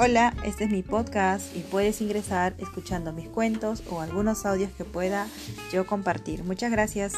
Hola, este es mi podcast y puedes ingresar escuchando mis cuentos o algunos audios que pueda yo compartir. Muchas gracias.